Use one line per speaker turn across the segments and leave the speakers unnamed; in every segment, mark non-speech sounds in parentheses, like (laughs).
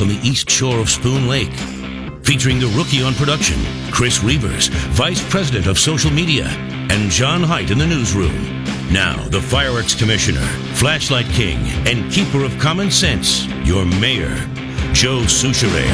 on the east shore of Spoon Lake. Featuring the rookie on production, Chris Reavers, Vice President of Social Media, and John Height in the newsroom. Now, the Fireworks Commissioner, Flashlight King, and Keeper of Common Sense, your Mayor, Joe Soucheray.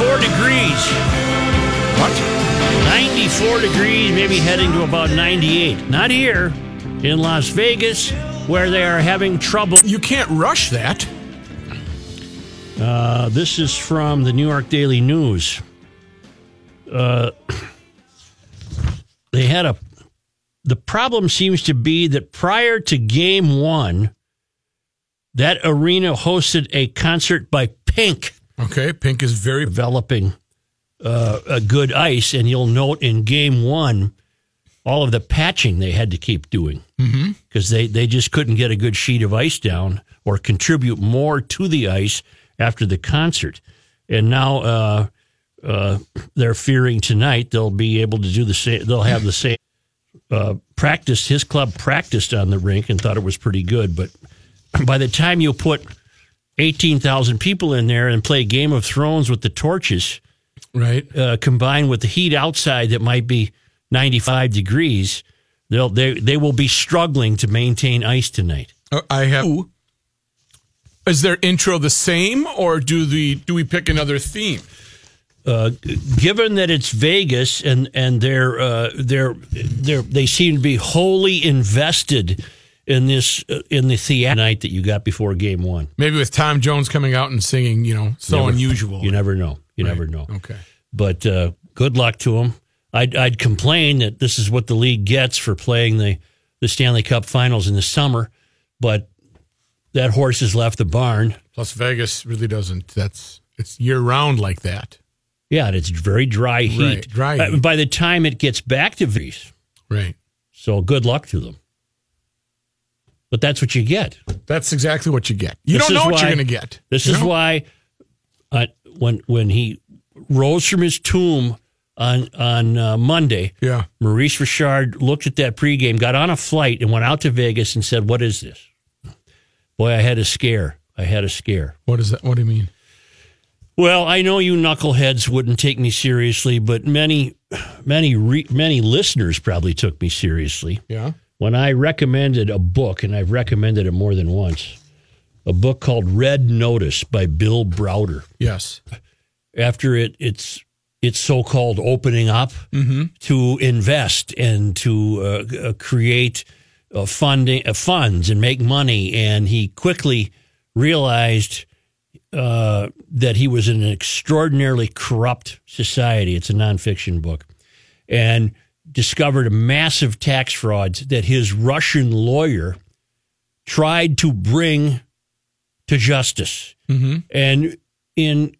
Advancing the lives logic amendment number one.
Ninety-four degrees.
What?
94 degrees, maybe heading to about 98. Not here, in Las Vegas, where they are having trouble.
You can't rush that.
Uh, this is from the New York Daily News. Uh, (clears throat) they had a. The problem seems to be that prior to game one, that arena hosted a concert by Pink
Okay, Pink is very.
developing uh, a good ice, and you'll note in game one, all of the patching they had to keep doing because they, they just couldn't get a good sheet of ice down or contribute more to the ice after the concert. And now uh, uh, they're fearing tonight they'll be able to do the same. They'll have the same uh, practice. His club practiced on the rink and thought it was pretty good, but by the time you put eighteen thousand people in there and play Game of Thrones with the torches,
Right.
uh, combined with the heat outside that might be 95 degrees, they'll they they will be struggling to maintain ice tonight.
Uh, I have. Is their intro the same, or do the do we pick another theme?
Uh, given that it's Vegas and and they're uh, they're they're they seem to be wholly invested in this uh, in the theater night that you got before game one.
Maybe with Tom Jones coming out and singing, you know, so
Never-
unusual.
You never know. You
Right.
never know.
Okay.
But uh, good luck to them. I'd, I'd complain that this is what the league gets for playing the, the Stanley Cup Finals in the summer, but that horse has left the barn.
Plus, Vegas really doesn't. That's it's year round like that.
Yeah, and it's very dry heat.
Right, dry
Uh,
heat.
by the time it gets back to Vegas,
Right.
so good luck to them. But that's what you get.
That's exactly what you get. You
This
don't know what
why-
you're going to get.
This is
know?
why uh, when when he rose from his tomb on on uh, Monday,
Yeah.
Maurice Richard looked at that pregame, got on a flight, and went out to Vegas and said, "What is this?" Boy, I had a scare. I had a scare.
What is that? What do you mean?
Well, I know you knuckleheads wouldn't take me seriously, but many, many, re- many listeners probably took me seriously
Yeah.
When I recommended a book, and I've recommended it more than once. A book called Red Notice by Bill Browder.
Yes.
After it, it's it's so-called opening up to invest and to uh, uh, create uh, funding uh, funds and make money, and he quickly realized uh, that he was in an extraordinarily corrupt society. It's a nonfiction book, and discovered a massive tax frauds that his Russian lawyer tried to bring to justice, mm-hmm. and in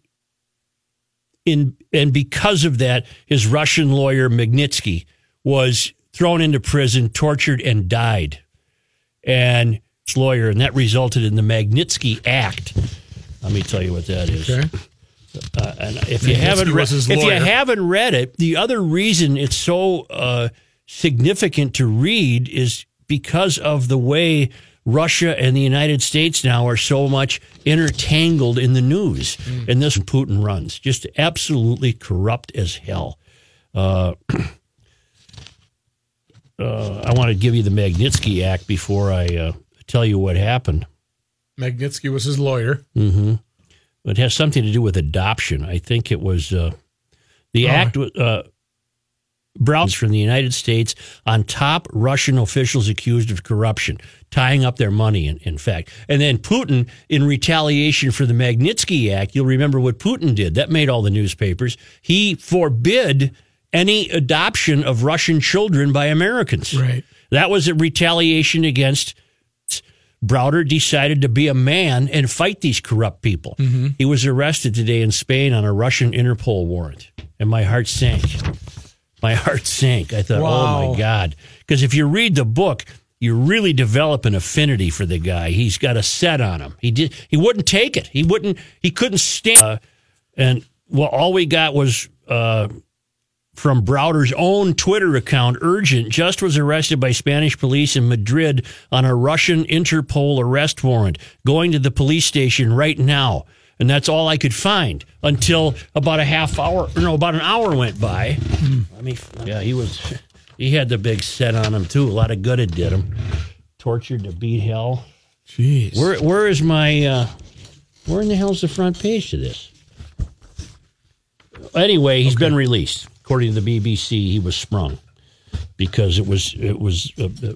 in and because of that, his Russian lawyer Magnitsky was thrown into prison, tortured, and died. And his lawyer, and that resulted in the Magnitsky Act. Let me tell you what that is.
Okay.
Uh, and if you haven't read, if you haven't read it, the other reason it's so uh, significant to read is because of the way Russia and the United States now are so much intertangled in the news,
Mm.
and this Putin runs just absolutely corrupt as hell. Uh, (clears throat) uh, I want to give you the Magnitsky Act before I uh, tell you what happened.
Magnitsky was his lawyer.
It has something to do with adoption. I think it was uh, the
Oh.
act uh, Browns from the United States on top Russian officials accused of corruption, tying up their money, in, in fact. And then Putin, in retaliation for the Magnitsky Act, you'll remember what Putin did. That made all the newspapers. He forbid any adoption of Russian children by Americans.
Right.
That was a retaliation against Browder decided to be a man and fight these corrupt people. He was arrested today in Spain on a Russian Interpol warrant, and my heart sank. My heart sank. I thought, oh my God. Because if you read the book, you really develop an affinity for the guy. He's got a set on him. He did. He wouldn't take it. He wouldn't. He couldn't stand. Uh, and well, all we got was uh, from Browder's own Twitter account. Urgent just was arrested by Spanish police in Madrid on a Russian Interpol arrest warrant. Going to the police station right now. And that's all I could find until about a half hour, no, about an hour went by. I mean, yeah, he was, he had the big set on him too. A lot of good it did him. Tortured to beat hell.
Jeez.
Where, where is my, uh, where in the hell's the front page to this? Anyway, he's been released. According to the BBC, he was sprung because it was it was uh, uh,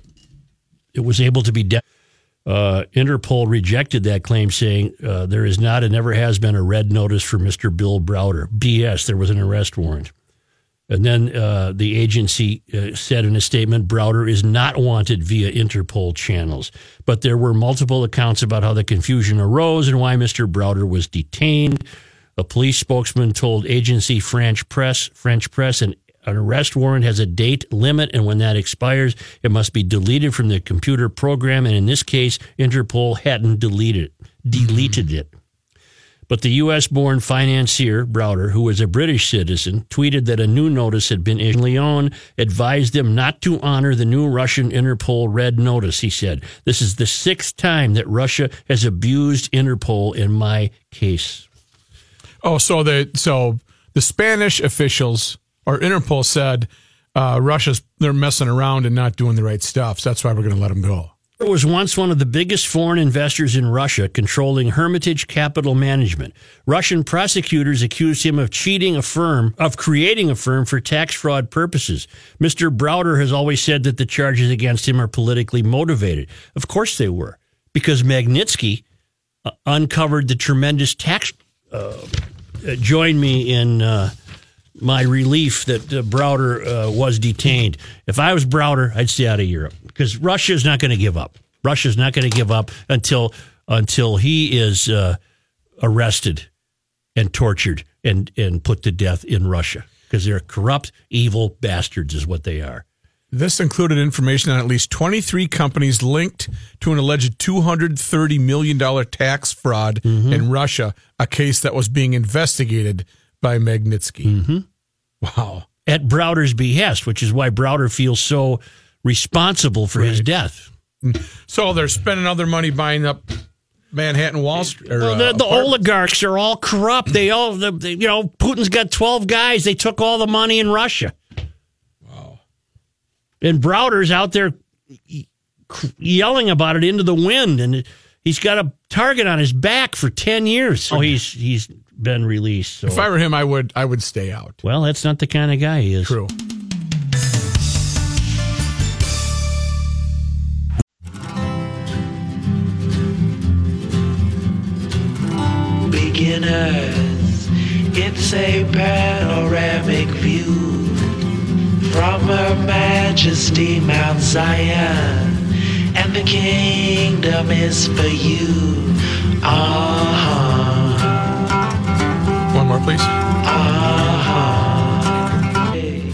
it was able to be. De- uh, Interpol rejected that claim, saying uh, there is not and never has been a red notice for Mr. Bill Browder. BS. There was an arrest warrant. And then uh, the agency uh, said in a statement Browder is not wanted via Interpol channels. But there were multiple accounts about how the confusion arose and why Mr. Browder was detained. A police spokesman told agency French press, French press, an, an arrest warrant has a date limit, and when that expires, it must be deleted from the computer program. And in this case, Interpol hadn't deleted it, deleted it. But the U.S. born financier, Browder, who was a British citizen, tweeted that a new notice had been issued. Leon advised them not to honor the new Russian Interpol red notice, he said. This is the sixth time that Russia has abused Interpol in my case.
Oh, so the so the Spanish officials or Interpol said uh, Russia's they're messing around and not doing the right stuff. So that's why we're going to let them go.
Browder was once one of the biggest foreign investors in Russia, controlling Hermitage Capital Management. Russian prosecutors accused him of cheating a firm, of creating a firm for tax fraud purposes. Mr. Browder has always said that the charges against him are politically motivated. Of course they were, because Magnitsky uh, uncovered the tremendous tax. Uh, join me in uh, my relief that uh, Browder uh, was detained. If I was Browder, I'd stay out of Europe because Russia is not going to give up. Russia is not going to give up until until he is uh, arrested and tortured and and put to death in Russia because they're corrupt, evil bastards, is what they are.
This included information on at least 23 companies linked to an alleged $230 million tax fraud mm-hmm. in Russia, a case that was being investigated by Magnitsky. Mm-hmm. Wow.
At Browder's behest, which is why Browder feels so responsible for his death. Mm.
So they're spending all their money buying up Manhattan Wall Street. Or,
Well, the,
uh,
the oligarchs are all corrupt. They all, the- you know, Putin's got 12 guys. They took all the money in Russia. Wow. And Browder's out there yelling about it into the wind. And he's got a target on his back for 10 years. Oh, he's he's been released. So.
If I were him, I would I would stay out.
well, that's not the kind of guy he is.
True.
beginners. It's a panoramic Majesty Mount Zion, and the kingdom is for you. Ah,
One more, please.
ah. Hey,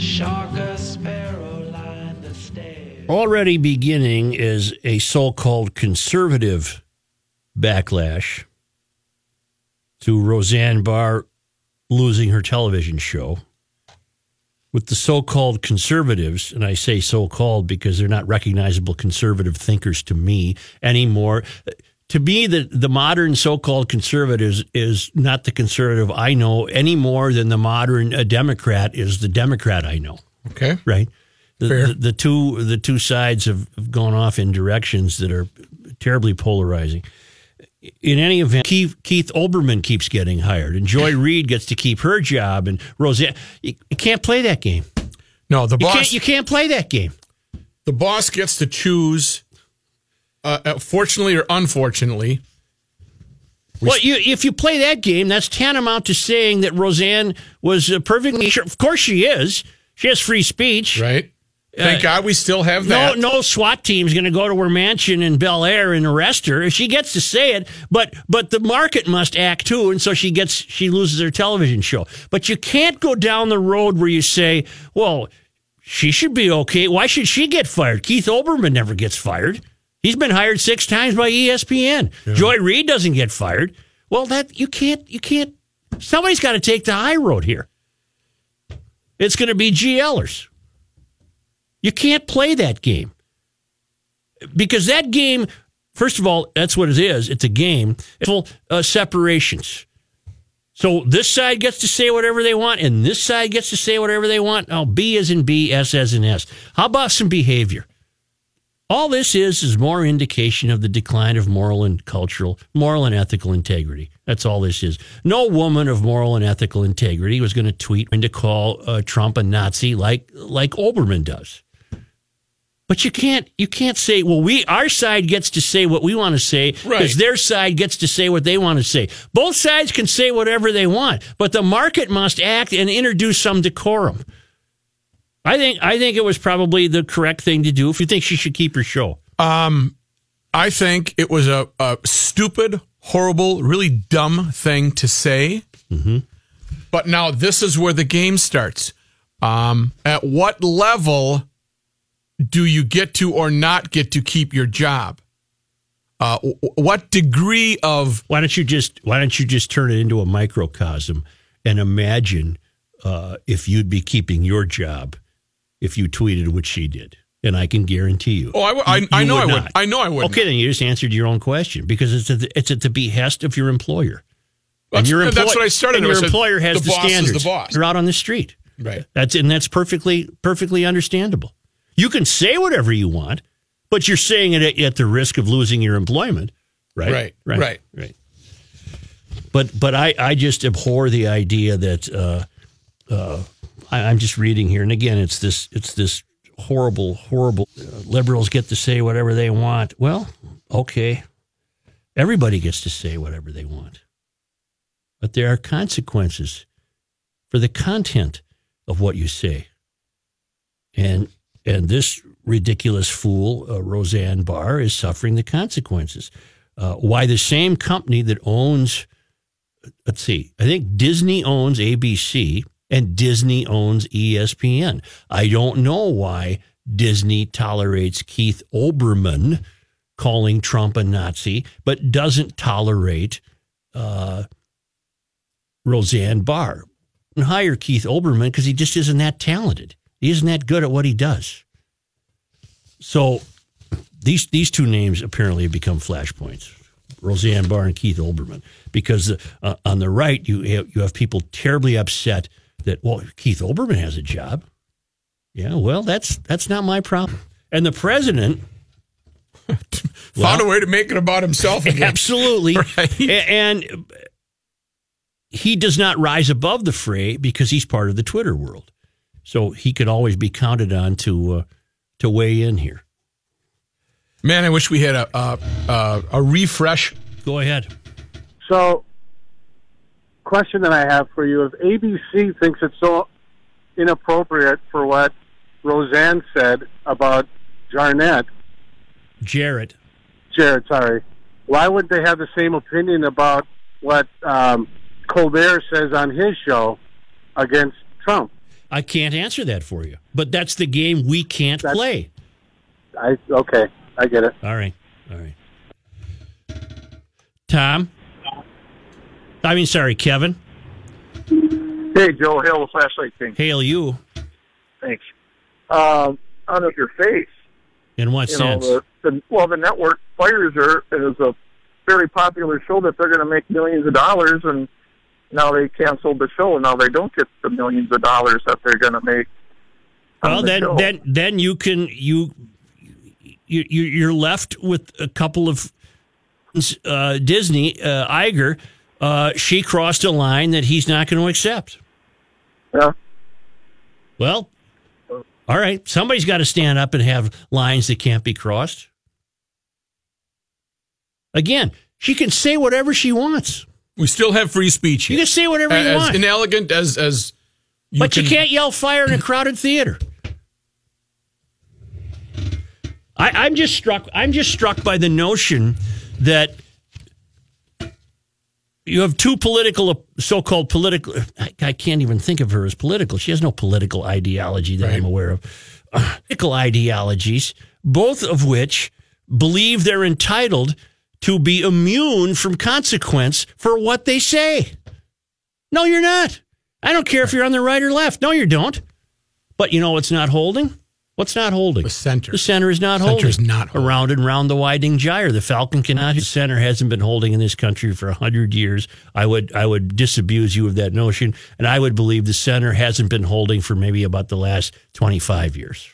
Shark a sparrow line the stairs.
Already beginning is a so called conservative backlash to Roseanne Barr losing her television show. With the so called conservatives, and I say so called because they're not recognizable conservative thinkers to me anymore. To me, the, the modern so called conservatives is not the conservative I know any more than the modern uh, Democrat is the Democrat I know
Okay.
right? The, the, the two the two sides have, have gone off in directions that are terribly polarizing. In any event, Keith, Keith Olbermann keeps getting hired, and Joy Reid gets to keep her job, and Roseanne. You, you can't play that game.
No, the
You
boss
can't. You can't play that game.
the boss gets to choose. Uh, uh, fortunately or unfortunately,
Well, you, if you play that game, that's tantamount to saying that Roseanne was uh, perfectly sure. Of course, she is. She has free speech.
right? Thank God we still have
Uh, No,
that.
no SWAT team's going to go to her mansion in Bel Air and arrest her. She gets to say it, but but the market must act too, and so she gets she loses her television show. But you can't go down the road where you say, "Well, she should be okay. Why should she get fired?" Keith Olbermann never gets fired. He's been hired six times by ESPN. Joy Reid doesn't get fired. Well, that you can't you can't Somebody's got to take the high road here. It's going to be GLers. You can't play that game because that game, first of all, that's what it is. It's a game. It's full uh, separations. So this side gets to say whatever they want, and this side gets to say whatever they want. Now, B as in B, S as in S. How about some behavior? All this is is more indication of the decline of moral and cultural, moral and ethical integrity. That's all this is. No woman of moral and ethical integrity was going to tweet and to call uh, Trump a Nazi like like Olbermann does. But you can't you can't say, well, we our side gets to say what we want to say because
Right.
their side gets to say what they want to say. Both sides can say whatever they want, but the market must act and introduce some decorum. I think I think it was probably the correct thing to do if you think she should keep her show.
I think it was a, a stupid, horrible, really dumb thing to say. But now this is where the game starts. Um, at what level do you get to or not get to keep your job? Uh, what degree of
Why don't you just Why don't you just turn it into a microcosm and imagine uh, if you'd be keeping your job if you tweeted what she did? And I can guarantee you.
Oh, I w- I-
you
I know I would.
not.
I know I would
Okay,
not.
then you just answered your own question because it's at the, it's at the behest of your employer.
That's-
your
that's what I started
And your employer has
the
the,
boss is the boss.
You're out on the street.
right?
That's and that's perfectly perfectly understandable. You can say whatever you want, but you're saying it at, at the risk of losing your employment, right?
Right,
right,
right.
right. But but I I just abhor the idea that uh, uh, I, I'm just reading here, and again, it's this it's this horrible horrible uh, liberals get to say whatever they want. Well, okay, everybody gets to say whatever they want, but there are consequences for the content of what you say. And and this ridiculous fool, uh, Roseanne Barr, is suffering the consequences. Uh, why the same company that owns, let's see, I think Disney owns ABC and Disney owns ESPN. I don't know why Disney tolerates Keith Olbermann calling Trump a Nazi, but doesn't tolerate uh, Roseanne Barr and hire Keith Olbermann because he just isn't that talented. He isn't that good at what he does. So these these two names apparently have become flashpoints. Roseanne Barr and Keith Olbermann, because uh, on the right you have, you have people terribly upset that well Keith Olbermann has a job. Yeah, well that's that's not my problem. And the president (laughs)
Found a way to make it about himself again. (laughs)
Absolutely. (laughs)
Right.
And he does not rise above the fray because he's part of the Twitter world. So he could always be counted on to uh, to weigh in here.
Man, I wish we had a a, a, a refresh.
Go ahead.
So, question that I have for you: If ABC thinks it's so inappropriate for what Roseanne said about Jarnett,
Jarrett.
Jared, sorry, why would they have the same opinion about what um, Colbert says on his show against Trump?
I can't answer that for you, but that's the game we can't
That's-
play.
I okay, I get it.
All right. All right. Tom? I mean, sorry, Kevin.
Hey, Joe hail the flashlight thing.
Hail you.
Thanks. Um, out of your face,
In what
you know,
sense?
the, the well, the network fires her as a very popular show that they're going to make millions of dollars, and now they canceled the show. Now they don't get the millions of dollars that they're going to make.
Well,
the
then,
show.
then, then you can you you you- you're left with a couple of uh, Disney uh, Iger. Uh, she crossed a line that he's not going to accept.
yeah.
Well, all right. Somebody's got to stand up and have lines that can't be crossed. Again, she can say whatever she wants.
We still have free speech
You can say whatever you
as
want,
inelegant as as you
but
can,
you can't yell fire in a crowded theater. I, I'm just struck. I'm just struck by the notion that you have two political, so-called political. I, I can't even think of her as political. She has no political ideology that I'm aware of. Uh, (clears throat) political ideologies, both of which believe they're entitled to be immune from consequence for what they say. No, you're not. I don't care if you're on the right or left. No, you don't. But you know what's not holding? What's not holding?
The center.
The center is not
Center
holding.
is not holding.
Around and round the widening gyre. The Falcon cannot. The center hasn't been holding in this country for hundred years. I would I would disabuse you of that notion, and I would believe the center hasn't been holding for maybe about the last twenty five years.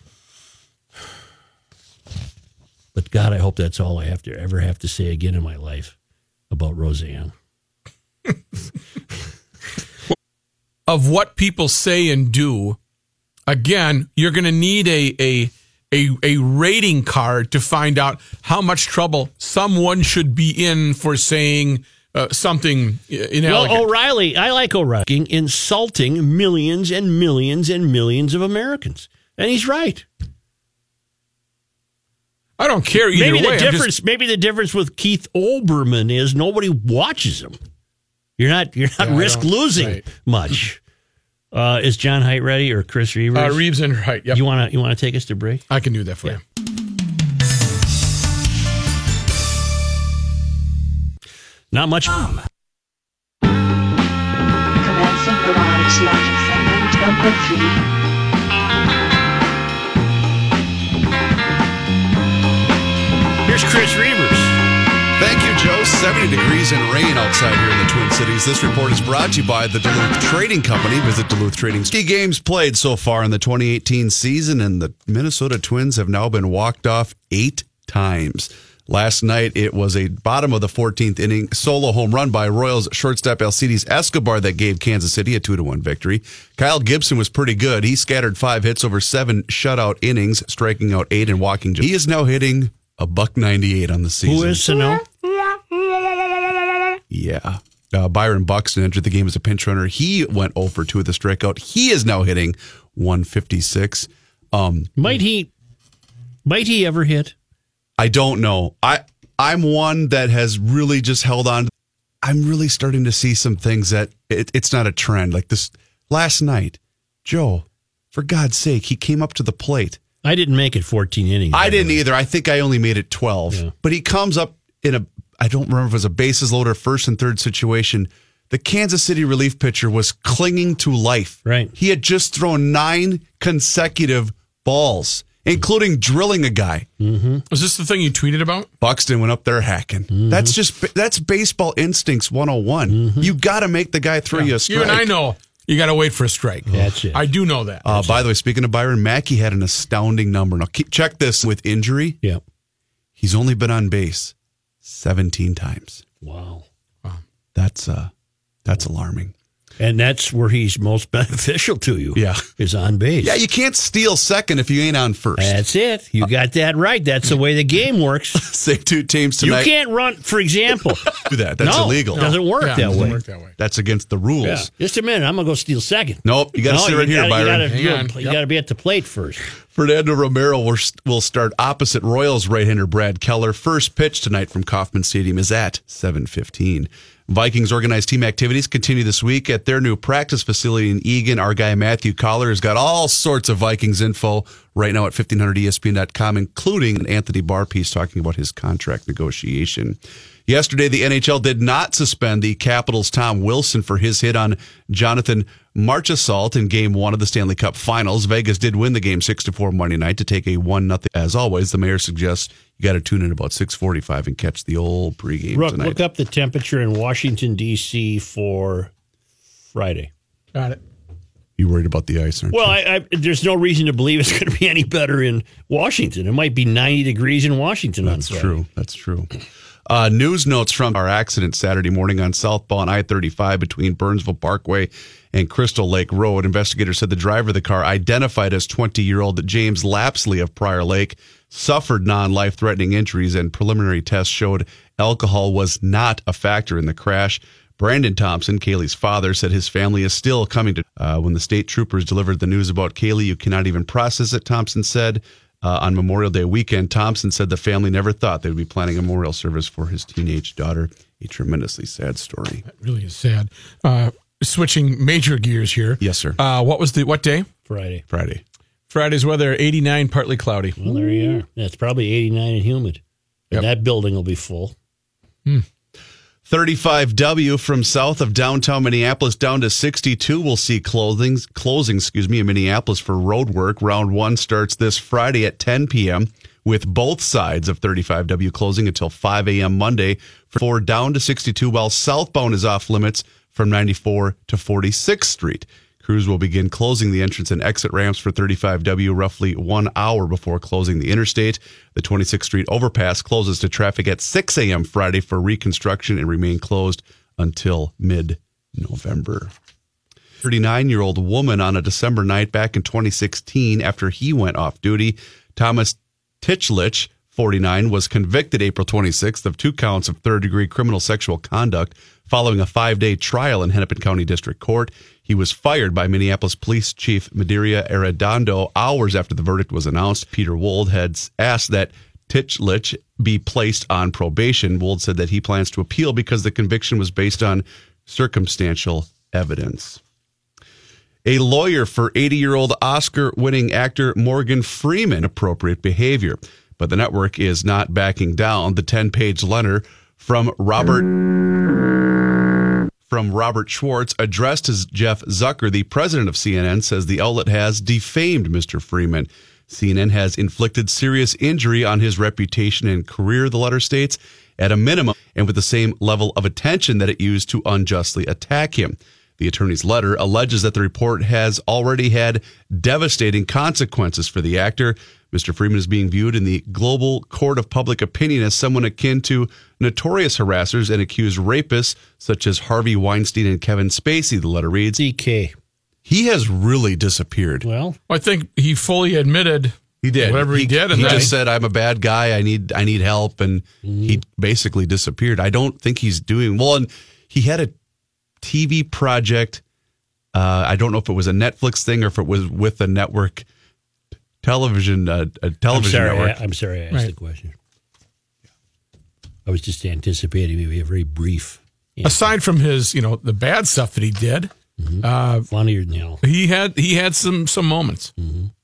But God, I hope that's all I have to ever have to say again in my life about Roseanne. (laughs)
of what people say and do, again, you're going to need a, a a a rating card to find out how much trouble someone should be in for saying uh, something inelegant.
Well, O'Reilly, I like O'Reilly insulting millions and millions and millions of Americans, and he's right.
I don't care either
maybe the
way. I'm just-
difference, maybe the difference with Keith Olbermann is nobody watches him. You're not, you're not
Yeah,
risk losing
right.
much. Uh, is John Height ready or Chris Reavers?
uh, Reeves and right. Yep.
You want to, you want to take us to break?
I can do that for you.
Not much.
Commencing Garage Logic segment number three.
Reavers.
Thank you, Joe. 70 degrees and rain outside here in the Twin Cities. This report is brought to you by the Duluth Trading Company. Visit Duluth Trading. Ski games played so far in the 2018 season, and the Minnesota Twins have now been walked off eight times. Last night, it was a bottom of the 14th inning solo home run by Royals shortstop Alcides Escobar that gave Kansas City a 2 to 1 victory. Kyle Gibson was pretty good. He scattered five hits over seven shutout innings, striking out eight and walking. He is now hitting a buck 98 on the season.
Who is Sano?
Yeah. Uh, Byron Buxton entered the game as a pinch runner. He went over 2 with a strikeout. He is now hitting 156. Um,
Might he? Might he ever hit?
I don't know. I I'm one that has really just held on. I'm really starting to see some things that it, it's not a trend. Like this last night, Joe, for God's sake, he came up to the plate.
I didn't make it 14 innings.
I didn't either. I think I only made it 12.
Yeah.
But he comes up in a, I don't remember if it was a bases loader, first and third situation. The Kansas City relief pitcher was clinging to life.
Right.
He had just thrown nine consecutive balls, including drilling a guy. Mm-hmm.
Was this the thing you tweeted about?
Buxton went up there hacking. Mm-hmm. That's just, that's baseball instincts 101. Mm-hmm. You got to make the guy throw you a strike.
You and I know you got to wait for a strike.
That's it.
I do know that.
Uh, by the way, speaking of Byron Mackey, had an astounding number. Now, keep, check this with injury.
Yeah.
He's only been on base 17 times.
Wow.
That's uh that's alarming.
And that's where he's most (laughs) beneficial to you.
Yeah.
Is on base.
Yeah, you can't steal second if you ain't on first.
That's it. You got that right. That's the way the game works. (laughs)
Say two teams tonight.
You can't run, for example. (laughs)
do that. That's
no,
illegal.
Doesn't work
Yeah,
that
doesn't
way.
work that way.
That's against the rules.
Yeah. Just a minute. I'm gonna go steal second.
Nope, you got to
No,
sit right here,
gotta,
Byron.
You gotta,
Hang
do
on.
it. You
Yep.
be at the plate first.
Fernando Romero will, will start opposite Royals right-hander Brad Keller. First pitch tonight from Kauffman Stadium is at 7:15. Vikings organized team activities continue this week at their new practice facility in Eagan. Our guy Matthew Coller has got all sorts of Vikings info right now at E 1500ESPN.com, including an Anthony Barr piece talking about his contract negotiation. Yesterday, the NHL did not suspend the Capitals' Tom Wilson for his hit on Jonathan Marchessault in Game One of the Stanley Cup Finals. Vegas did win the game six to four Monday night to take a one nothing. As always, the mayor suggests you got to tune in about six forty five and catch the old pregame
Rook,
tonight.
look up the temperature in Washington D.C. for Friday.
Got it.
You worried about the ice, aren't
Well,
you?
I, I, there's no reason to believe it's (laughs) going to be any better in Washington. It might be 90 degrees in Washington on
That's
Friday.
true. That's true. Uh, news notes from our accident Saturday morning on southbound I 35 between Burnsville Parkway and Crystal Lake Road. Investigators said the driver of the car, identified as 20 year old James Lapsley of Prior Lake, suffered non life threatening injuries, and preliminary tests showed alcohol was not a factor in the crash. Brandon Thompson, Kaylee's father, said his family is still coming to. Uh, when the state troopers delivered the news about Kaylee, you cannot even process it, Thompson said. Uh, on Memorial Day weekend, Thompson said the family never thought they would be planning a memorial service for his teenage daughter. A tremendously sad story.
That really is sad. Uh, switching major gears here.
Yes, sir.
Uh, what was the what day?
Friday.
Friday.
Friday's weather 89, partly cloudy.
Well, there you are. That's probably 89 and humid. And
Yep.
that building will be full.
35W from south of downtown Minneapolis down to 62 will see closings, closing, excuse me, in Minneapolis for road work. Round one starts this Friday at 10 p.m. with both sides of 35W closing until 5 a.m. Monday for down to 62, while southbound is off limits from 94 to 46th Street. Crews will begin closing the entrance and exit ramps for 35W roughly one hour before closing the interstate. The 26th Street overpass closes to traffic at 6 a.m. Friday for reconstruction and remain closed until mid November. 39 year old woman on a December night back in 2016 after he went off duty. Thomas Tichlich, 49, was convicted April 26th of two counts of third degree criminal sexual conduct following a five day trial in Hennepin County District Court. He was fired by Minneapolis Police Chief Medaria Arradondo hours after the verdict was announced. Peter Wold had asked that Tichlich be placed on probation. Wold said that he plans to appeal because the conviction was based on circumstantial evidence. A lawyer for 80 year old Oscar winning actor Morgan Freeman appropriate behavior. But the network is not backing down. The 10 page letter from Robert from Robert Schwartz addressed to Jeff Zucker, the president of CNN, says the outlet has defamed Mr. Freeman. CNN has inflicted serious injury on his reputation and career, the letter states, at a minimum, and with the same level of attention that it used to unjustly attack him. The attorney's letter alleges that the report has already had devastating consequences for the actor. Mr. Freeman is being viewed in the global court of public opinion as someone akin to notorious harassers and accused rapists such as Harvey Weinstein and Kevin Spacey, the letter reads.
DK.
He has really disappeared.
Well,
I think he fully admitted
He did.
whatever he, did, and
he
then
just said, "I'm a bad guy. I need I need help," and he basically disappeared. I don't think he's doing well. And he had a TV project. Uh, I don't know if it was a Netflix thing or if it was with a network television uh, a
I'm
television
sorry.
network.
I, am sorry I asked
Right.
the question. I was just anticipating maybe a very brief. answer.
aside from his, you know, the bad stuff that he did, uh,
funnier than hell.
he had he had some some moments.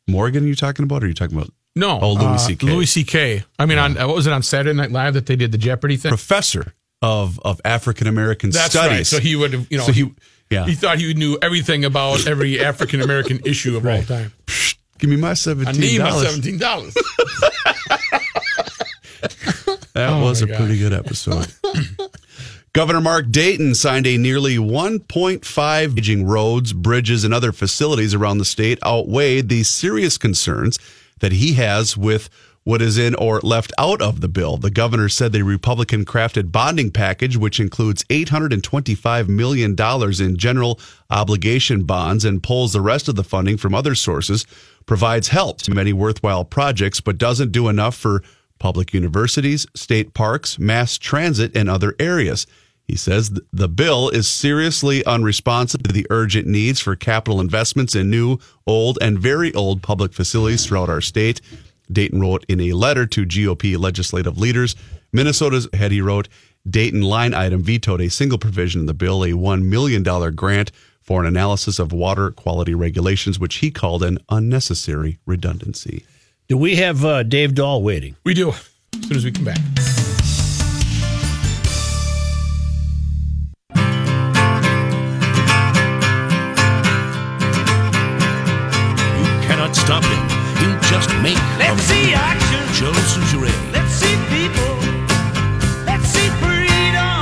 Morgan, are you talking about? Or are you talking about
No,
Oh, Louis
uh,
C.K..
Louis C.K. I mean, on uh, what was it on Saturday Night Live that they did the Jeopardy thing?
professor of of African American studies?
right. So he would, have, you know,
So
he,
he- yeah.
he thought he knew everything about every African American issue of all time.
Give me my seventeen.
I
seventeen
need my
dollars.
seventeen dollars. (laughs)
That
Oh
was
my
a pretty good episode. (laughs) Governor Mark Dayton signed a nearly 1.5 aging roads, bridges, and other facilities around the state outweighed the serious concerns that he has with what is in or left out of the bill. The governor said the Republican crafted bonding package, which includes $825 million in general obligation bonds and pulls the rest of the funding from other sources, provides help to many worthwhile projects, but doesn't do enough for public universities, state parks, mass transit, and other areas. He says the bill is seriously unresponsive to the urgent needs for capital investments in new, old, and very old public facilities throughout our state. Dayton wrote in a letter to GOP legislative leaders. Minnesota's head, he wrote, Dayton line item vetoed a single provision in the bill, a $1 million grant for an analysis of water quality regulations, which he called an unnecessary redundancy.
Do we have uh, Dave Dahl waiting?
we do as soon as we come back.
You cannot stop him. He'll just make
Let's see action.
Joe Soucheray.
Let's see people. Let's see freedom.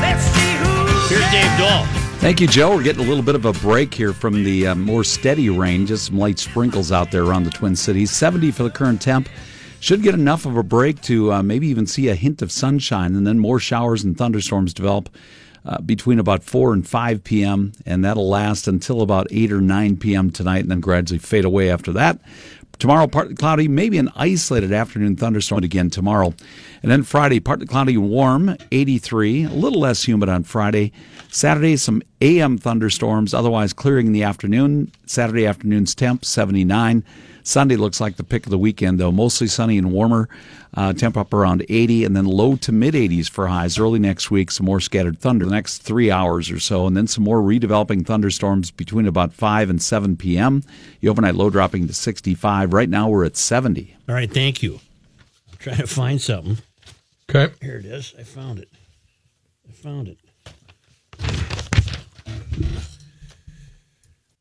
Let's see who's
Here's Dave Dahl.
Thank you, Joe. We're getting a little bit of a break here from the uh, more steady rain. Just some light sprinkles out there around the Twin Cities. 70 for the current temp. Should get enough of a break to uh, maybe even see a hint of sunshine, and then more showers and thunderstorms develop uh, between about 4 and 5 p.m., and that'll last until about 8 or 9 p.m. tonight, and then gradually fade away after that. Tomorrow, partly cloudy, maybe an isolated afternoon thunderstorm again tomorrow. And then Friday, partly cloudy warm, 83, a little less humid on Friday. Saturday, some AM thunderstorms, otherwise clearing in the afternoon. Saturday afternoon's temp, 79. Sunday looks like the pick of the weekend, though. Mostly sunny and warmer. Uh, temp up around 80, and then low to mid 80s for highs. Early next week, some more scattered thunder the next three hours or so, and then some more redeveloping thunderstorms between about 5 and 7 p.m. The overnight low dropping to 65. Right now, we're at 70.
All right, thank you. I'm trying to find something.
Okay.
Here it is. I found it. I found it.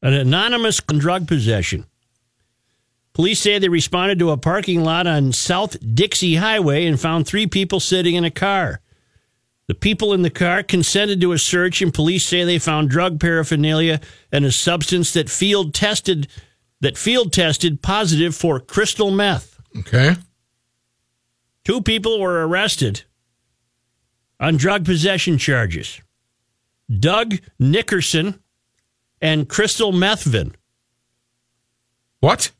An anonymous drug possession. Police say they responded to a parking lot on South Dixie Highway and found three people sitting in a car. The people in the car consented to a search, and police say they found drug paraphernalia and a substance that field tested that field tested positive for crystal meth.
Okay.
Two people were arrested on drug possession charges. Doug Nickerson and Crystal Methvin.
What?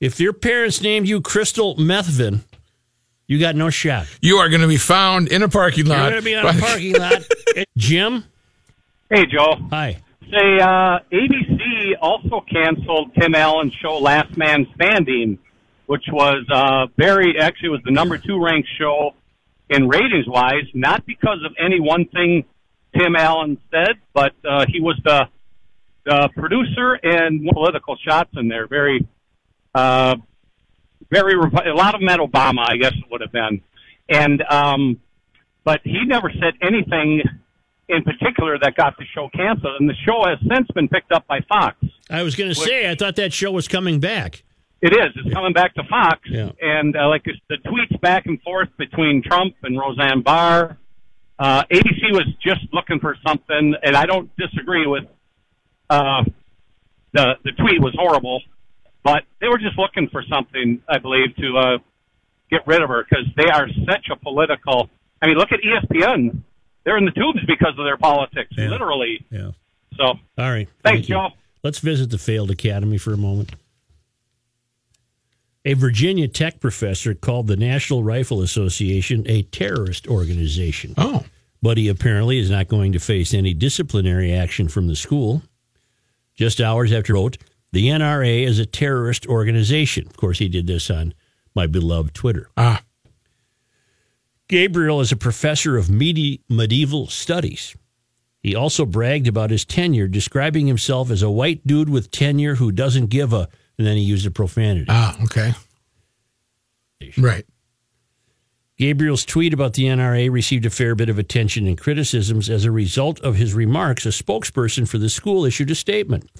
If your parents named you Crystal Methvin, you got no shot.
You are going to be found in a parking lot.
You're
lot.
going to be on a parking lot. (laughs) Jim?
Hey, Joe.
Hi.
Say, uh, ABC also canceled Tim Allen's show Last Man Standing, which was uh, very, actually, was the number two ranked show in ratings wise, not because of any one thing Tim Allen said, but uh, he was the, the producer and political shots in there. Very, uh, very, a lot of them at Obama, I guess it would have been. And, um, but he never said anything in particular that got the show canceled, and the show has since been picked up by Fox.
I was going to say, I thought that show was coming back.
It is. It's coming back to Fox,
Yeah.
and uh, like the tweets back and forth between Trump and Roseanne Barr. Uh, ABC was just looking for something, and I don't disagree with uh, the the tweet was horrible, but they were just looking for something, I believe, to uh, get rid of her because they are such a political. I mean, look at ESPN; they're in the tubes because of their politics,
Yeah.
literally.
Yeah.
So,
All right.
Thanks,
Thank you.
Joe.
Let's visit the failed academy for a moment. A Virginia Tech professor called the National Rifle Association a terrorist organization.
Oh.
But he apparently is not going to face any disciplinary action from the school. Just hours after he wrote, the NRA is a terrorist organization. Of course, he did this on my beloved Twitter.
Ah.
Gabriel is a professor of medi- medieval studies. He also bragged about his tenure, describing himself as a white dude with tenure who doesn't give a, and then he used a profanity.
Ah, okay. Right.
Gabriel's tweet about the NRA received a fair bit of attention and criticisms. As a result of his remarks, a spokesperson for the school issued a statement.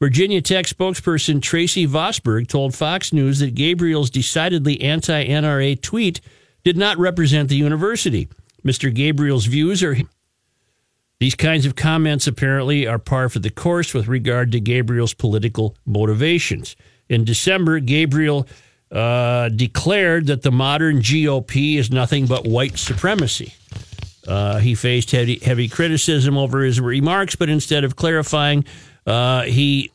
Virginia Tech spokesperson Tracy Vosburgh told Fox News that Gabriel's decidedly anti NRA tweet did not represent the university. Mr. Gabriel's views are. These kinds of comments apparently are par for the course with regard to Gabriel's political motivations. In December, Gabriel uh, declared that the modern GOP is nothing but white supremacy. Uh, he faced heavy, heavy criticism over his remarks, but instead of clarifying, uh, he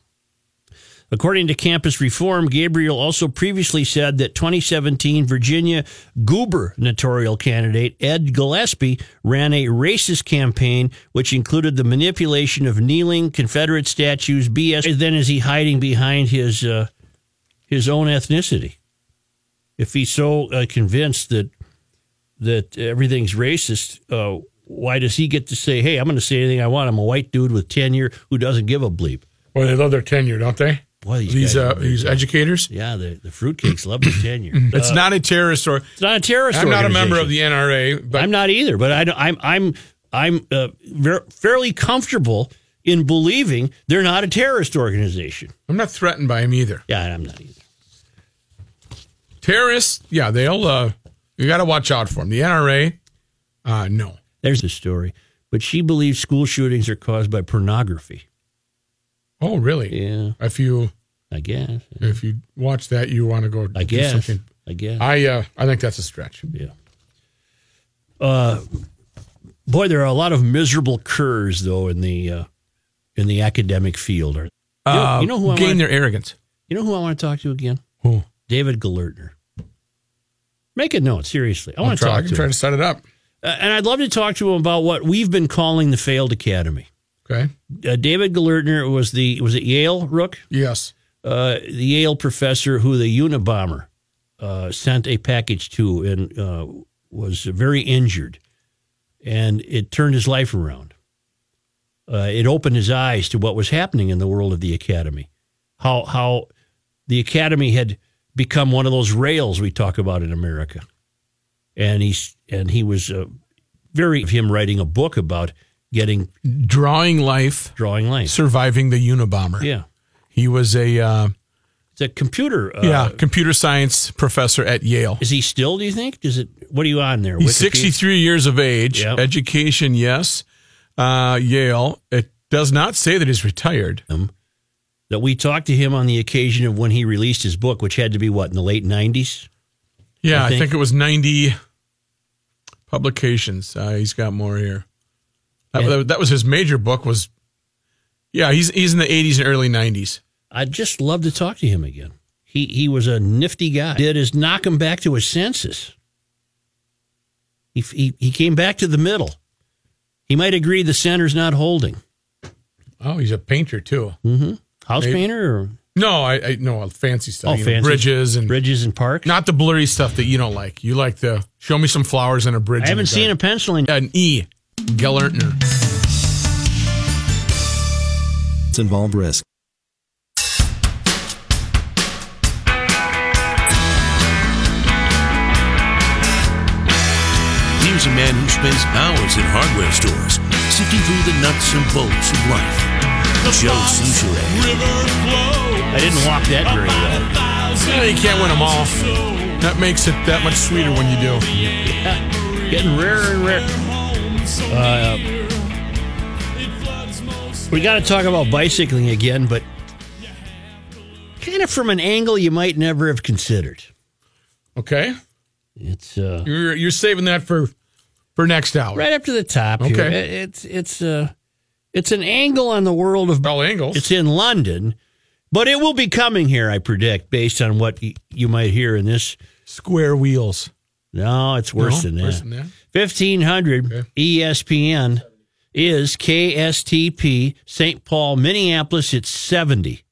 According to Campus Reform, Gabriel also previously said that 2017 Virginia gubernatorial candidate Ed Gillespie ran a racist campaign which included the manipulation of kneeling Confederate statues. BS. Then is he hiding behind his uh, his own ethnicity? If he's so uh, convinced that that everything's racist, uh, why does he get to say, "Hey, I'm going to say anything I want"? I'm a white dude with tenure who doesn't give a bleep.
Well, they love their tenure, don't they?
Boy, these
these uh, these educators.
Yeah, the the fruitcakes love their tenure. (laughs)
It's
Uh,
not a terrorist or
It's not a terrorist.
I'm not a member of the NRA, but
I'm not either, but I, don't- I'm I'm I'm uh, ver- fairly comfortable in believing they're not a terrorist organization.
I'm not threatened by them either.
Yeah, I'm not either.
Terrorists, yeah, they'll. Uh, you got to watch out for them. The NRA, uh, no.
There's the story. But she believes school shootings are caused by pornography.
Oh, really?
Yeah,
If you
I guess.
if you watch that, you want to go.
I
do
guess.
something.
I guess.
I uh, I think that's a stretch.
Yeah. Uh, boy, there are a lot of miserable curs though in the uh, in the academic field. Or you know,
Uh,
you know who I
gain
want,
their arrogance.
you know who I want to talk to again?
Who?
David Gelernter. Make a note, seriously. I
I'll
want to
try, I
talk
can
to
try
him.
to set it up.
Uh, and I'd love to talk to him about what we've been calling the failed academy.
Okay.
Uh, David Gelernter was the was it Yale Rook,
Yes.
uh, the Yale professor who the Unabomber uh, sent a package to and uh, was very injured, and it turned his life around. Uh, it opened his eyes to what was happening in the world of the academy, how how the academy had become one of those rails we talk about in America, and he's and he was uh, very of him writing a book about getting
Drawing life,
drawing life.
surviving the Unabomber.
Yeah,
He was a uh,
it's a computer. Uh,
yeah computer science professor at Yale.
Is he still? Do you think? Does it? What are you on there?
He's
Wikipedia?
63 years of age.
Yep.
Education, yes. Uh, Yale. It does not say that he's retired.
That we talked to him on the occasion of when he released his book, which had to be what in the late nineties.
Yeah,
I
I
think-
think, it was 90 publications. Uh, he's got more here. That,
Yeah.
that was his major book. Was yeah, he's he's in the 80s and early 90s.
I'd just love to talk to him again. He he was a nifty guy. Did is knock him back to his senses. He he, he came back to the middle. He might agree the center's not holding.
Oh, he's a painter too.
House
Maybe.
painter or
No, I, I no fancy stuff.
Oh,
you know,
fancy.
bridges and
bridges and parks.
not the blurry stuff that you don't like. You like the show me some flowers and a bridge.
I haven't seen a pencil in.
an E. Gelernter.
It's involved risk.
Here's a man who spends hours in hardware stores sifting through the nuts and bolts of life. Joe Soucheray.
I didn't walk that very well.
Yeah, you can't win them all. That makes it that much sweeter when you do.
Getting rarer and rarer. Uh, we got to talk about bicycling again, but kind of from an angle you might never have considered.
Okay,
It's uh,
you're you're saving that for for next hour.
right up to the top. Here.
Okay.
It- It's it's uh, it's an angle on the world of.
All angles.
It's in London, but it will be coming here, I predict, based on what y- you might hear in this.
square wheels.
No, it's worse
No?
than that.
Worse than that.
1500
Okay.
ESPN is KSTP St. Paul, Minneapolis. It's 70.